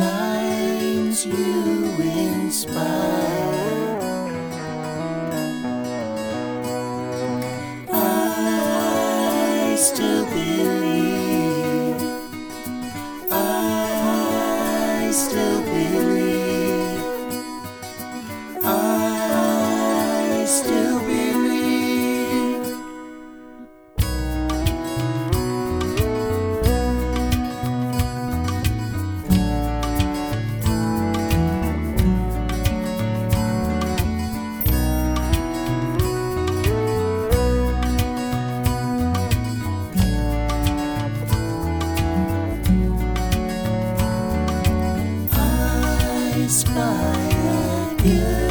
lines you inspire. I still believe. I still believe. I still. you.